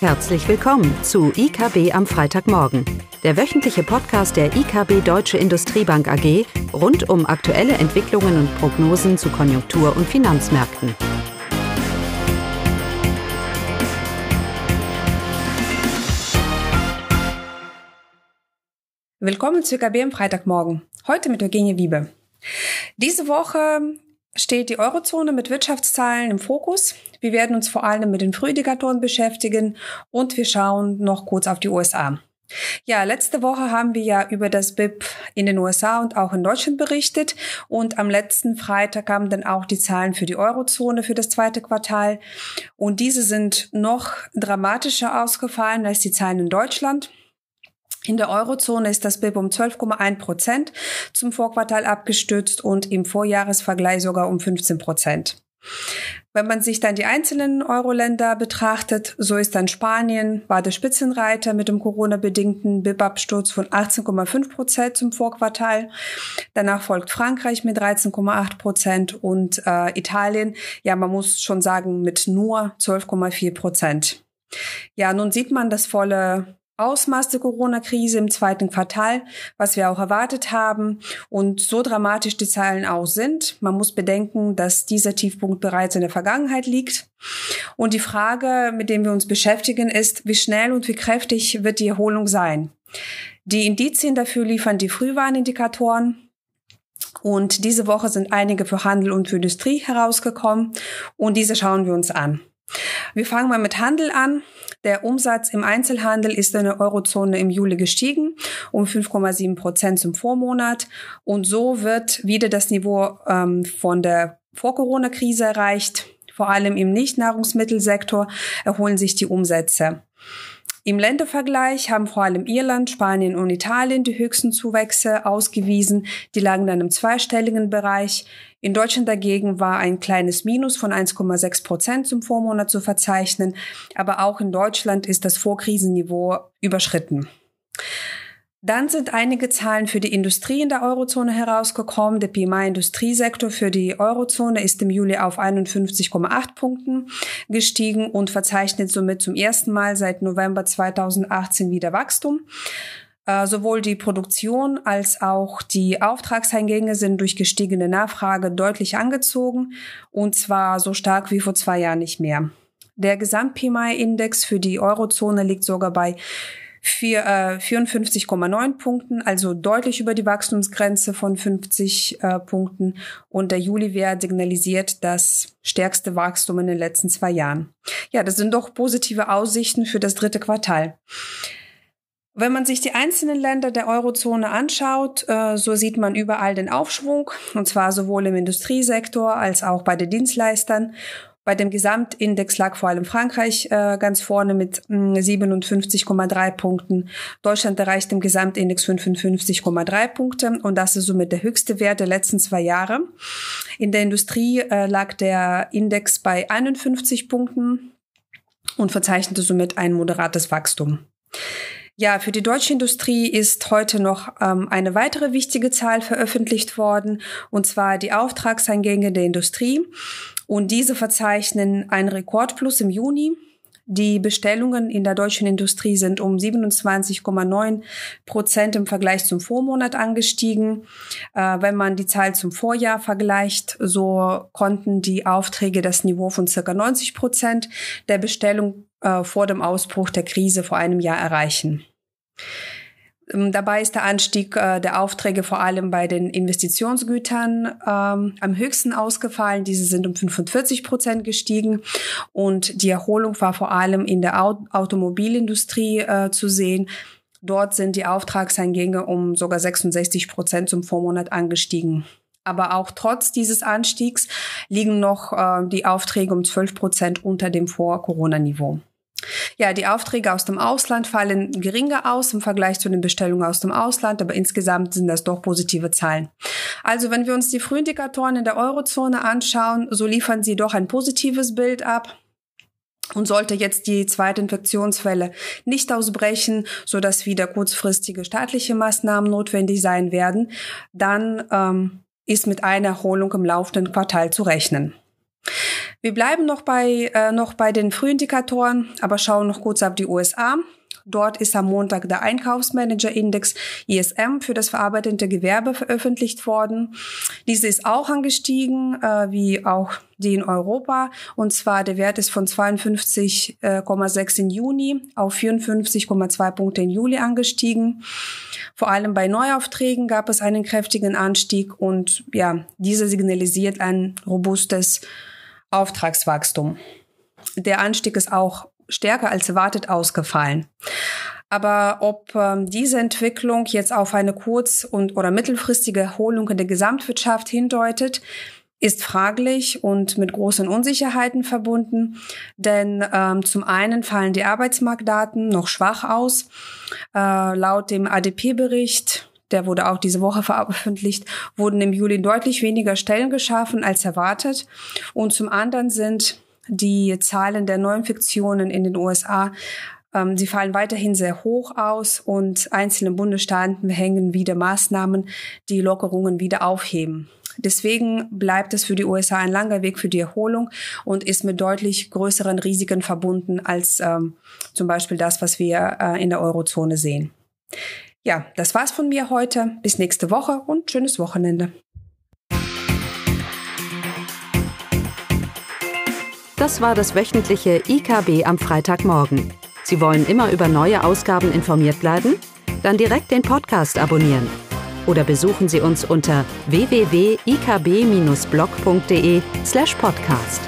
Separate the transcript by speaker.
Speaker 1: Herzlich willkommen zu IKB am Freitagmorgen, der wöchentliche Podcast der IKB Deutsche Industriebank AG rund um aktuelle Entwicklungen und Prognosen zu Konjunktur- und Finanzmärkten.
Speaker 2: Willkommen zu IKB am Freitagmorgen. Heute mit Eugenie Wiebe. Diese Woche steht die Eurozone mit Wirtschaftszahlen im Fokus. Wir werden uns vor allem mit den Frühindikatoren beschäftigen und wir schauen noch kurz auf die USA. Ja, letzte Woche haben wir ja über das BIP in den USA und auch in Deutschland berichtet und am letzten Freitag kamen dann auch die Zahlen für die Eurozone für das zweite Quartal und diese sind noch dramatischer ausgefallen als die Zahlen in Deutschland. In der Eurozone ist das BIP um 12,1 Prozent zum Vorquartal abgestützt und im Vorjahresvergleich sogar um 15 Prozent. Wenn man sich dann die einzelnen Euro-Länder betrachtet, so ist dann Spanien, war der Spitzenreiter mit dem Corona-bedingten BIP-Absturz von 18,5 Prozent zum Vorquartal. Danach folgt Frankreich mit 13,8 Prozent und äh, Italien, ja, man muss schon sagen, mit nur 12,4 Prozent. Ja, nun sieht man das volle Ausmaß der Corona-Krise im zweiten Quartal, was wir auch erwartet haben. Und so dramatisch die Zahlen auch sind, man muss bedenken, dass dieser Tiefpunkt bereits in der Vergangenheit liegt. Und die Frage, mit der wir uns beschäftigen, ist, wie schnell und wie kräftig wird die Erholung sein? Die Indizien dafür liefern die Frühwarnindikatoren. Und diese Woche sind einige für Handel und für Industrie herausgekommen. Und diese schauen wir uns an. Wir fangen mal mit Handel an. Der Umsatz im Einzelhandel ist in der Eurozone im Juli gestiegen um 5,7 Prozent zum Vormonat. Und so wird wieder das Niveau ähm, von der Vor-Corona-Krise erreicht. Vor allem im Nicht-Nahrungsmittelsektor erholen sich die Umsätze. Im Ländervergleich haben vor allem Irland, Spanien und Italien die höchsten Zuwächse ausgewiesen. Die lagen dann im zweistelligen Bereich. In Deutschland dagegen war ein kleines Minus von 1,6 Prozent zum Vormonat zu verzeichnen. Aber auch in Deutschland ist das Vorkrisenniveau überschritten. Dann sind einige Zahlen für die Industrie in der Eurozone herausgekommen. Der PMI-Industriesektor für die Eurozone ist im Juli auf 51,8 Punkten gestiegen und verzeichnet somit zum ersten Mal seit November 2018 wieder Wachstum. Äh, sowohl die Produktion als auch die Auftragseingänge sind durch gestiegene Nachfrage deutlich angezogen und zwar so stark wie vor zwei Jahren nicht mehr. Der Gesamt-PMI-Index für die Eurozone liegt sogar bei 54,9 Punkten, also deutlich über die Wachstumsgrenze von 50 äh, Punkten. Und der Juli-Wert signalisiert das stärkste Wachstum in den letzten zwei Jahren. Ja, das sind doch positive Aussichten für das dritte Quartal. Wenn man sich die einzelnen Länder der Eurozone anschaut, äh, so sieht man überall den Aufschwung, und zwar sowohl im Industriesektor als auch bei den Dienstleistern. Bei dem Gesamtindex lag vor allem Frankreich äh, ganz vorne mit 57,3 hm, Punkten. Deutschland erreicht im Gesamtindex 55,3 Punkte und das ist somit der höchste Wert der letzten zwei Jahre. In der Industrie äh, lag der Index bei 51 Punkten und verzeichnete somit ein moderates Wachstum. Ja, für die deutsche Industrie ist heute noch ähm, eine weitere wichtige Zahl veröffentlicht worden, und zwar die Auftragseingänge der Industrie. Und diese verzeichnen einen Rekordplus im Juni. Die Bestellungen in der deutschen Industrie sind um 27,9 Prozent im Vergleich zum Vormonat angestiegen. Äh, wenn man die Zahl zum Vorjahr vergleicht, so konnten die Aufträge das Niveau von circa 90 Prozent der Bestellung äh, vor dem Ausbruch der Krise vor einem Jahr erreichen. Ähm, dabei ist der Anstieg äh, der Aufträge vor allem bei den Investitionsgütern ähm, am höchsten ausgefallen. Diese sind um 45 Prozent gestiegen und die Erholung war vor allem in der Aut Automobilindustrie äh, zu sehen. Dort sind die Auftragseingänge um sogar 66 Prozent zum Vormonat angestiegen. Aber auch trotz dieses Anstiegs liegen noch äh, die Aufträge um 12 Prozent unter dem Vor-Corona-Niveau. Ja, die Aufträge aus dem Ausland fallen geringer aus im Vergleich zu den Bestellungen aus dem Ausland, aber insgesamt sind das doch positive Zahlen. Also wenn wir uns die Frühindikatoren in der Eurozone anschauen, so liefern sie doch ein positives Bild ab. Und sollte jetzt die zweite Infektionswelle nicht ausbrechen, so dass wieder kurzfristige staatliche Maßnahmen notwendig sein werden, dann ähm, ist mit einer Erholung im laufenden Quartal zu rechnen. Wir bleiben noch bei, äh, noch bei den Frühindikatoren, aber schauen noch kurz auf die USA. Dort ist am Montag der Einkaufsmanager-Index ISM für das verarbeitende Gewerbe veröffentlicht worden. Diese ist auch angestiegen, äh, wie auch die in Europa. Und zwar der Wert ist von 52,6 im Juni auf 54,2 Punkte im Juli angestiegen. Vor allem bei Neuaufträgen gab es einen kräftigen Anstieg und ja, dieser signalisiert ein robustes Auftragswachstum. Der Anstieg ist auch stärker als erwartet ausgefallen. Aber ob ähm, diese Entwicklung jetzt auf eine kurz- und oder mittelfristige Erholung in der Gesamtwirtschaft hindeutet, ist fraglich und mit großen Unsicherheiten verbunden, denn ähm, zum einen fallen die Arbeitsmarktdaten noch schwach aus. Äh, laut dem ADP-Bericht, der wurde auch diese Woche veröffentlicht, wurden im Juli deutlich weniger Stellen geschaffen als erwartet. Und zum anderen sind die Zahlen der Neuinfektionen in den USA ähm, Sie fallen weiterhin sehr hoch aus und einzelne Bundesstaaten hängen wieder Maßnahmen, die Lockerungen wieder aufheben. Deswegen bleibt es für die USA ein langer Weg für die Erholung und ist mit deutlich größeren Risiken verbunden als ähm, zum Beispiel das, was wir äh, in der Eurozone sehen. Ja, das war's von mir heute. Bis nächste Woche und schönes Wochenende.
Speaker 1: Das war das wöchentliche IKB am Freitagmorgen. Sie wollen immer über neue Ausgaben informiert bleiben? Dann direkt den Podcast abonnieren. Oder besuchen Sie uns unter www.ikb-blog.de slash podcast.